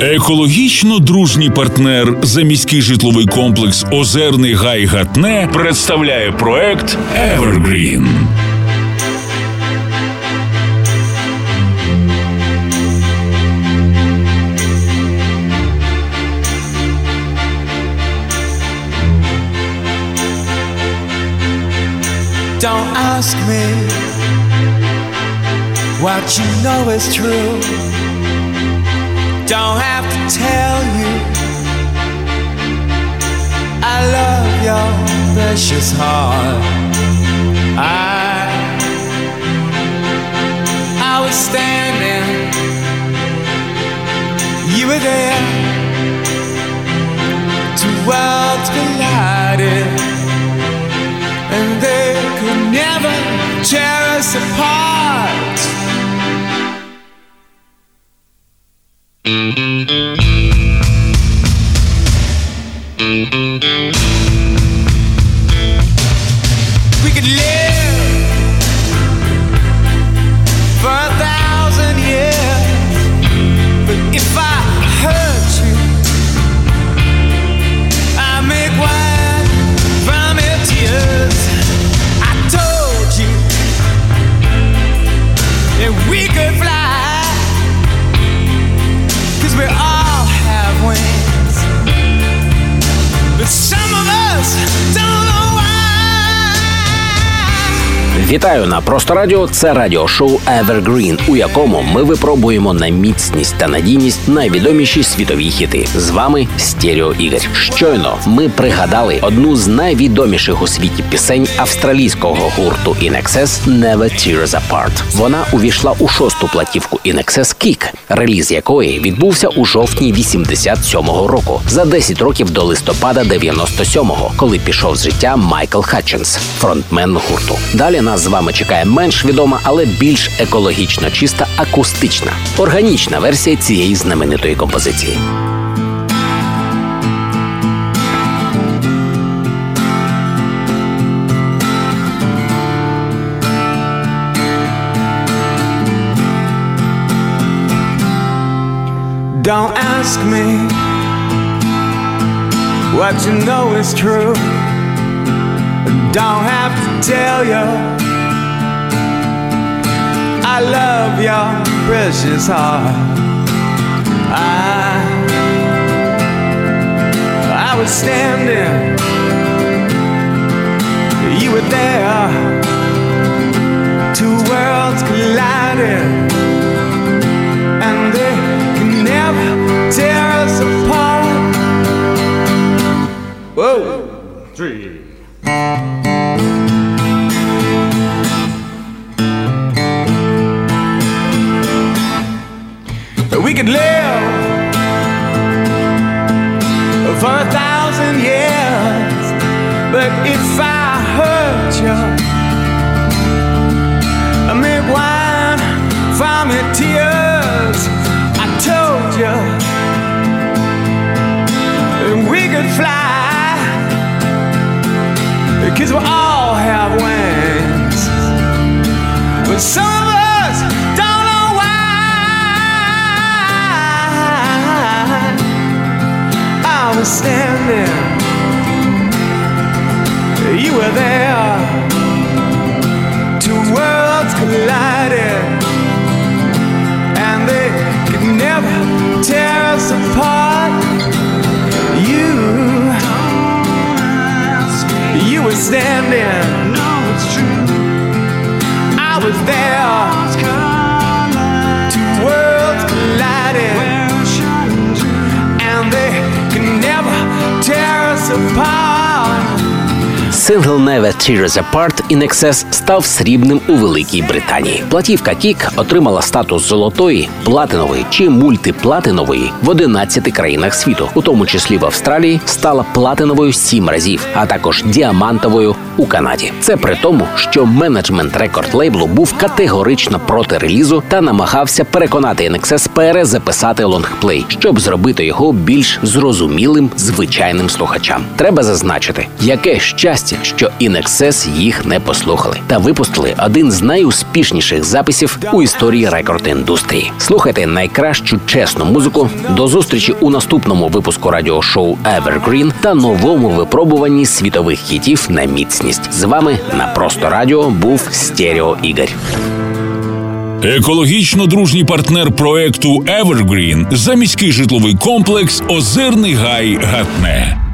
Екологічно дружній партнер заміський житловий комплекс Озерний Гай Гатне представляє проект Evergreen. Don't ask me what you know is true. Don't have to tell you I love your precious heart. I I was standing, you were there. Two worlds collided and they could never tear us apart. Thank you. Вітаю на просто радіо. Це радіошоу Evergreen, у якому ми випробуємо на міцність та надійність найвідоміші світові хіти. З вами Стерео Ігор. Щойно ми пригадали одну з найвідоміших у світі пісень австралійського гурту In Excess «Never Tears Apart». Вона увійшла у шосту платівку In Excess Kick, реліз якої відбувся у жовтні 87-го року, за 10 років до листопада 97-го, коли пішов з життя Майкл Хатчинс, фронтмен гурту. Далі нас з вами чекає менш відома, але більш екологічно чиста акустична, органічна версія цієї знаменитої композиції. Don't ask me what you know is true. Don't have to tell you. I love your precious heart. I, I was standing, you were there. Two worlds collided could live for a thousand years, but if I hurt you, I make wine from your tears. I told you that we could fly because we all have wings. But some was standing, you were there. Two worlds collided, and they could never tear us apart. You, you were standing. No, it's true. I was there. of power. Сингл Never Tear Us Apart INXS став срібним у Великій Британії. Платівка Kick отримала статус золотої, платинової чи мультиплатинової в 11 країнах світу, у тому числі в Австралії, стала платиновою сім разів, а також діамантовою у Канаді. Це при тому, що менеджмент рекорд лейблу був категорично проти релізу та намагався переконати INXS перезаписати лонгплей, щоб зробити його більш зрозумілим звичайним слухачам. Треба зазначити, яке щастя, що Inexcess їх не послухали та випустили один з найуспішніших записів у історії рекорд-індустрії. Слухайте найкращу чесну музику. До зустрічі у наступному випуску радіошоу Evergreen та новому випробуванні світових хітів на міцність. З вами на просто радіо був Стерео Ігор. Екологічно дружній партнер проекту Evergreen – заміський житловий комплекс Озерний Гай Гатне.